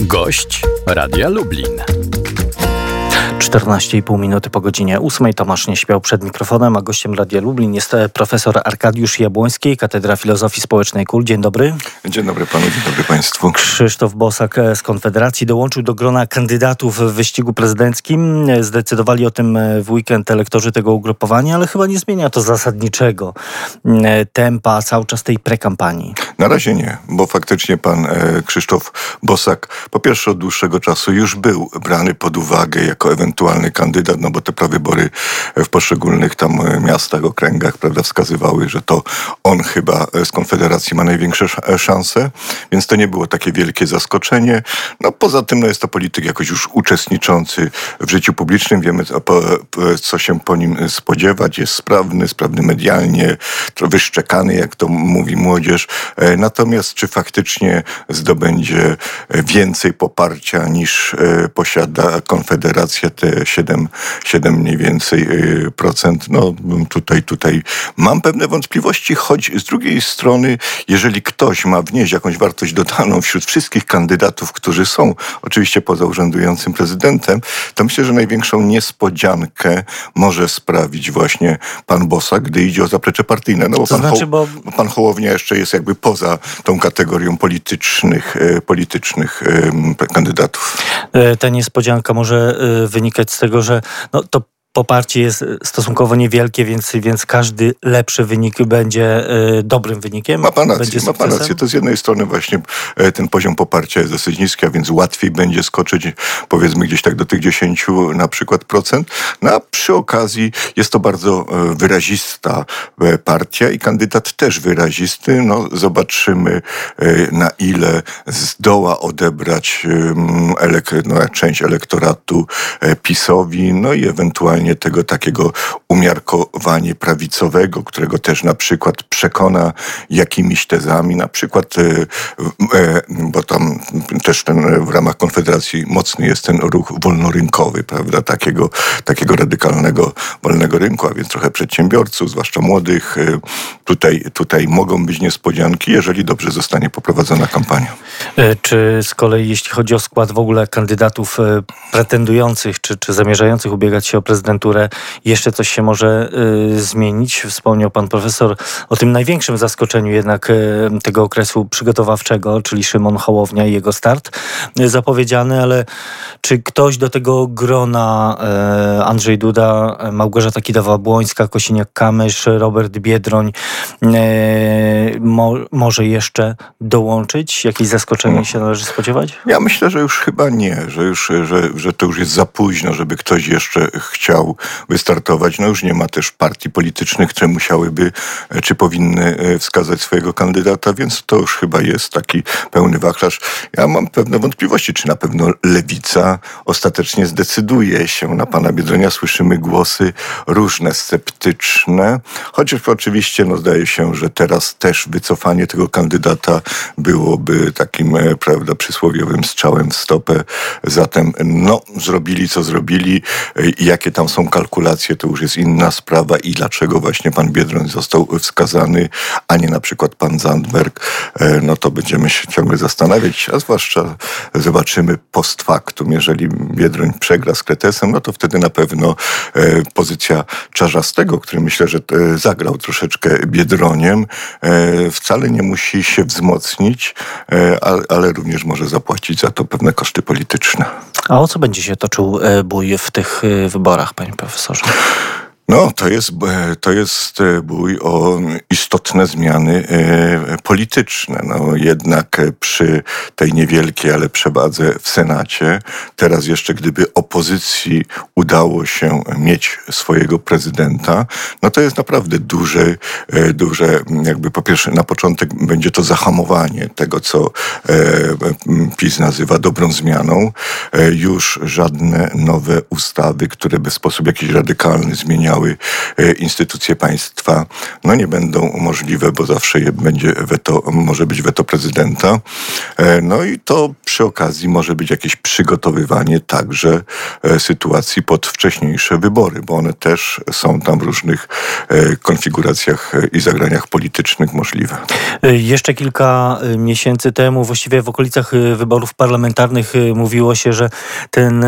Gość Radia Lublin. 14,5 minuty po godzinie 8. Tomasz nie śpiał przed mikrofonem, a gościem Radia Lublin jest e, profesor Arkadiusz Jabłoński, Katedra Filozofii Społecznej KUL. Dzień dobry. Dzień dobry panu, dzień dobry państwu. Krzysztof Bosak e, z Konfederacji dołączył do grona kandydatów w wyścigu prezydenckim. E, zdecydowali o tym w weekend elektorzy tego ugrupowania, ale chyba nie zmienia to zasadniczego tempa cały czas tej prekampanii. Na razie nie, bo faktycznie pan Krzysztof Bosak po pierwsze od dłuższego czasu już był brany pod uwagę jako ewentualny ewentualny kandydat, no bo te prawybory w poszczególnych tam e, miastach, okręgach, prawda, wskazywały, że to on chyba z Konfederacji ma największe e, szanse, więc to nie było takie wielkie zaskoczenie. No poza tym no, jest to polityk jakoś już uczestniczący w życiu publicznym, wiemy co się po nim spodziewać, jest sprawny, sprawny medialnie, wyszczekany, jak to mówi młodzież. E, natomiast czy faktycznie zdobędzie więcej poparcia niż posiada Konfederacja, te 7, 7 mniej więcej y, procent. No tutaj, tutaj mam pewne wątpliwości, choć z drugiej strony, jeżeli ktoś ma wnieść jakąś wartość dodaną wśród wszystkich kandydatów, którzy są oczywiście poza urzędującym prezydentem, to myślę, że największą niespodziankę może sprawić właśnie pan Bosa, gdy idzie o zaplecze partyjne. No bo, to pan, znaczy, bo... pan Hołownia jeszcze jest jakby poza tą kategorią politycznych, e, politycznych kandydatów. E, ta niespodzianka może e, wynikać wynikać z tego, że no, to poparcie jest stosunkowo niewielkie, więc, więc każdy lepszy wynik będzie y, dobrym wynikiem. Ma pan rację, ma pan rację. To z jednej strony właśnie e, ten poziom poparcia jest dosyć niski, a więc łatwiej będzie skoczyć powiedzmy gdzieś tak do tych 10 na przykład procent. No a przy okazji jest to bardzo e, wyrazista partia i kandydat też wyrazisty. No zobaczymy na ile zdoła odebrać elek- no, część elektoratu PiSowi, no i ewentualnie tego takiego umiarkowania prawicowego, którego też na przykład przekona jakimiś tezami, na przykład, e, e, bo tam też ten w ramach Konfederacji mocny jest ten ruch wolnorynkowy, prawda, takiego, takiego radykalnego wolnego rynku, a więc trochę przedsiębiorców, zwłaszcza młodych. E, tutaj, tutaj mogą być niespodzianki, jeżeli dobrze zostanie poprowadzona kampania. Czy z kolei, jeśli chodzi o skład w ogóle kandydatów pretendujących, czy, czy zamierzających ubiegać się o prezydenta, agenturę jeszcze coś się może zmienić. Wspomniał pan profesor o tym największym zaskoczeniu jednak tego okresu przygotowawczego, czyli Szymon Hołownia i jego start y, zapowiedziany, ale czy ktoś do tego grona y, Andrzej Duda, Małgorzata Kidawa-Błońska, Kosiniak-Kamysz, Robert Biedroń y, mo, może jeszcze dołączyć? Jakieś zaskoczenie się należy spodziewać? Ja myślę, że już chyba nie, że, już, że, że to już jest za późno, żeby ktoś jeszcze chciał wystartować. No już nie ma też partii politycznych, które musiałyby e, czy powinny e, wskazać swojego kandydata, więc to już chyba jest taki pełny wachlarz. Ja mam pewne wątpliwości, czy na pewno lewica ostatecznie zdecyduje się na pana Biedronia. Słyszymy głosy różne, sceptyczne, chociaż oczywiście no, zdaje się, że teraz też wycofanie tego kandydata byłoby takim, e, prawda, przysłowiowym strzałem w stopę. Zatem, no, zrobili co zrobili, jakie tam są kalkulacje, to już jest inna sprawa. I dlaczego właśnie pan Biedroń został wskazany, a nie na przykład pan Zandberg, e, no to będziemy się ciągle zastanawiać, a zwłaszcza zobaczymy post factum. Jeżeli Biedroń przegra z Kretesem, no to wtedy na pewno e, pozycja Czarzastego, który myślę, że e, zagrał troszeczkę Biedroniem, wcale nie musi się wzmocnić, ale również może zapłacić za to pewne koszty polityczne. A o co będzie się toczył bój w tych wyborach? panie profesorze? No, to jest, e, to jest e, bój o istotne zmiany e, polityczne. No, jednak przy tej niewielkiej, ale przewadze w Senacie, teraz jeszcze gdyby opozycji udało się mieć swojego prezydenta, no to jest naprawdę duże, duże jakby po pierwsze na początek będzie to zahamowanie tego, co PiS nazywa dobrą zmianą. Już żadne nowe ustawy, które by w sposób jakiś radykalny zmieniały miały instytucje państwa, no nie będą możliwe, bo zawsze będzie weto, może być weto prezydenta. No i to przy okazji może być jakieś przygotowywanie także sytuacji pod wcześniejsze wybory, bo one też są tam w różnych konfiguracjach i zagraniach politycznych możliwe. Jeszcze kilka miesięcy temu, właściwie w okolicach wyborów parlamentarnych mówiło się, że ten,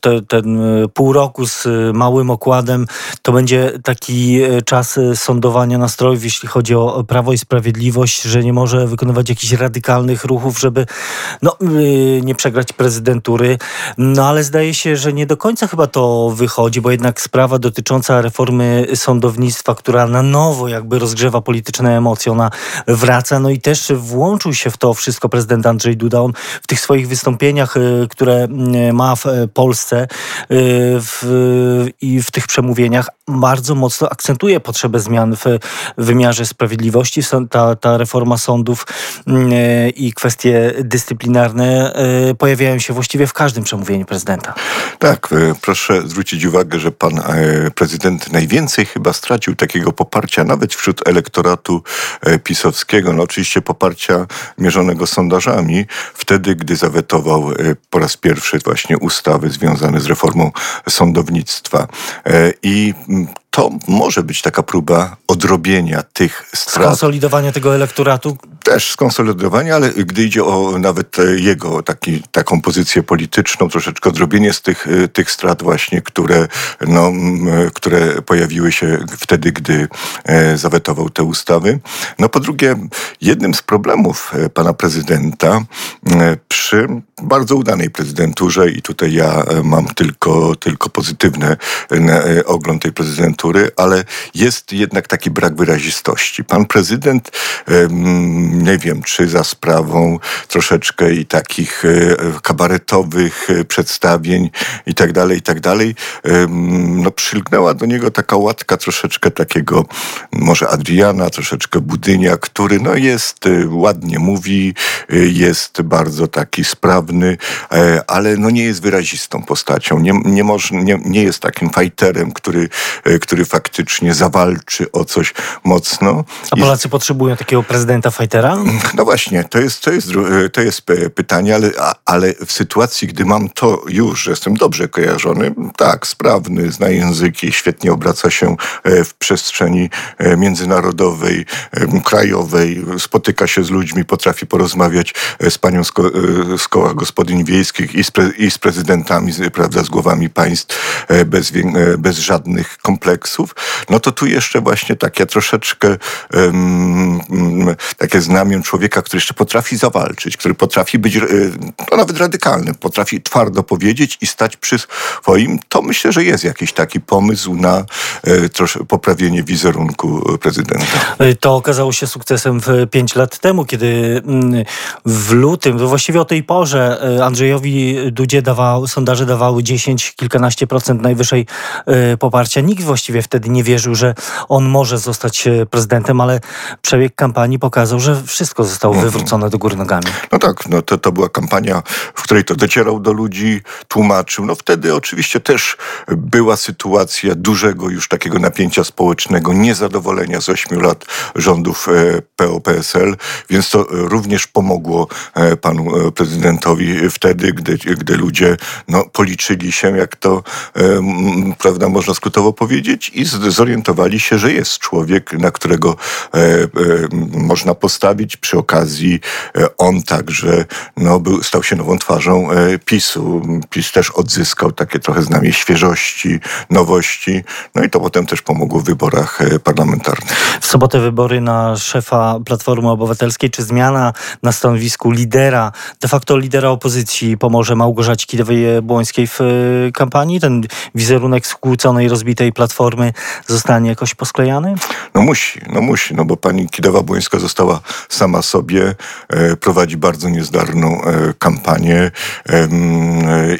ten, ten pół roku z małym okładem to będzie taki czas sądowania nastrojów, jeśli chodzi o Prawo i Sprawiedliwość, że nie może wykonywać jakichś radykalnych ruchów, żeby no, nie przegrać prezydentury. No ale zdaje się, że nie do końca chyba to wychodzi, bo jednak sprawa dotycząca reformy sądownictwa, która na nowo jakby rozgrzewa polityczne emocje, ona wraca. No i też włączył się w to wszystko prezydent Andrzej Duda. On w tych swoich wystąpieniach, które ma w Polsce w, i w tych przemówieniach bardzo mocno akcentuje potrzebę zmian w wymiarze sprawiedliwości. Ta, ta reforma sądów i kwestie dyscyplinarne pojawiają się właściwie w każdym przemówieniu prezydenta. Tak, proszę zwrócić uwagę, że pan prezydent najwięcej chyba stracił takiego poparcia nawet wśród elektoratu pisowskiego. No oczywiście poparcia mierzonego sondażami, wtedy gdy zawetował po raz pierwszy właśnie ustawy związane z reformą sądownictwa. I die to może być taka próba odrobienia tych strat. Skonsolidowania tego elektoratu? Też skonsolidowania, ale gdy idzie o nawet jego taki, taką pozycję polityczną, troszeczkę odrobienie z tych, tych strat właśnie, które, no, które pojawiły się wtedy, gdy e, zawetował te ustawy. No po drugie, jednym z problemów e, pana prezydenta e, przy bardzo udanej prezydenturze i tutaj ja mam tylko, tylko pozytywny ogląd tej prezydentury, ale jest jednak taki brak wyrazistości. Pan prezydent, nie wiem, czy za sprawą troszeczkę i takich kabaretowych przedstawień i tak dalej, i tak dalej, no przylgnęła do niego taka łatka troszeczkę takiego może Adriana, troszeczkę Budynia, który no jest, ładnie mówi, jest bardzo taki sprawny, ale no nie jest wyrazistą postacią. Nie, nie, nie, nie jest takim fajterem, który, który faktycznie zawalczy o coś mocno. A Polacy I... potrzebują takiego prezydenta fajtera? No właśnie, to jest, to jest, to jest pytanie, ale, ale w sytuacji, gdy mam to już, że jestem dobrze kojarzony, tak, sprawny, zna języki, świetnie obraca się e, w przestrzeni e, międzynarodowej, e, krajowej, spotyka się z ludźmi, potrafi porozmawiać z panią z, ko z koła gospodyń wiejskich i z, i z prezydentami, prawda, z głowami państw bez, bez żadnych kompleksów, no to tu jeszcze właśnie takie troszeczkę um, takie znamię człowieka, który jeszcze potrafi zawalczyć, który potrafi być no, nawet radykalny, potrafi twardo powiedzieć i stać przy swoim. To myślę, że jest jakiś taki pomysł na e, trosze, poprawienie wizerunku prezydenta. E, to okazało się sukcesem pięć lat temu, kiedy mm, w lutym, właściwie o tej porze e, Andrzejowi Dudzie dawał, sondaże dawały 10, kilkanaście procent najwyższej poparcia. Nikt właściwie wtedy nie wierzył, że on może zostać prezydentem, ale przebieg kampanii pokazał, że wszystko zostało mhm. wywrócone do góry nogami. No tak, no to, to była kampania, w której to docierał do ludzi, tłumaczył. No wtedy oczywiście też była sytuacja dużego już takiego napięcia społecznego, niezadowolenia z ośmiu lat rządów e, PO-PSL, więc to również pomogło e, panu e, prezydentowi wtedy, gdy, gdy ludzie no, policzyli się, jak to prawda, można skrótowo powiedzieć i zorientowali się, że jest człowiek, na którego można postawić. Przy okazji on także no, był, stał się nową twarzą PiSu. PiS też odzyskał takie trochę znamie świeżości, nowości. No i to potem też pomogło w wyborach e, parlamentarnych. W sobotę wybory na szefa Platformy Obywatelskiej. Czy zmiana na stanowisku lidera, de facto lidera opozycji pomoże Małgorzacie Kidawej-Błońskiej w e, kampanii? Ten wizerunek skłóconej, rozbitej Platformy zostanie jakoś posklejany? No musi, no musi, no bo pani Kidawa-Błońska została sama sobie e, prowadzi bardzo niezdarną e, kampanię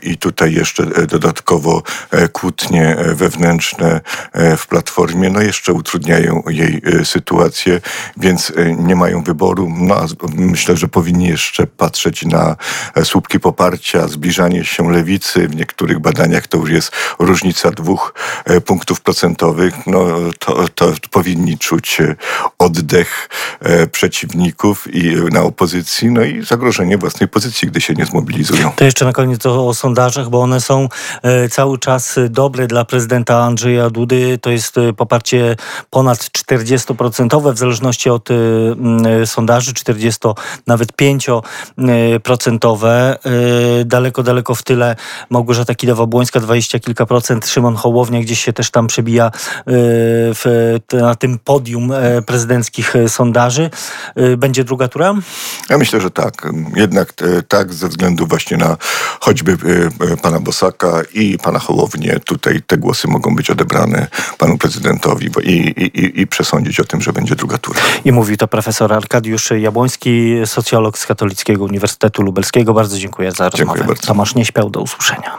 i tutaj jeszcze dodatkowo kłótnie wewnętrzne w Platformie no jeszcze utrudniają jej sytuację, więc nie mają wyboru. No, a myślę, że powinni jeszcze patrzeć na słupki poparcia, zbliżanie się lewicy. W niektórych badaniach to już jest różnica dwóch punktów procentowych. No, to, to powinni czuć oddech e, przeciwników i na opozycji, no i zagrożenie własnej pozycji, gdy się nie zmobilizują. To jeszcze na koniec o, o sondażach, bo one są e, cały czas dobre dla prezydenta Andrzeja Dudy. To jest e, poparcie ponad 40% w zależności od sondaży, 40 nawet 5% daleko, daleko w tyle Małgorzata Kidawa-Błońska, 20 kilka procent, Szymon Hołownia gdzieś się też tam przebija w, na tym podium prezydenckich sondaży. Będzie druga tura? Ja myślę, że tak. Jednak tak, ze względu właśnie na choćby pana Bosaka i pana Hołownię. Tutaj te głosy mogą być odebrane panu prezydentowi i, i, i przesądzić o tym, że będzie druga tura. I mówił to profesor Arkadiusz Jabłoński, socjolog z Katolickiego Uniwersytetu Lubelskiego. Bardzo dziękuję za rozmowę. Dziękuję bardzo. Tomasz nie śpiał, do usłyszenia.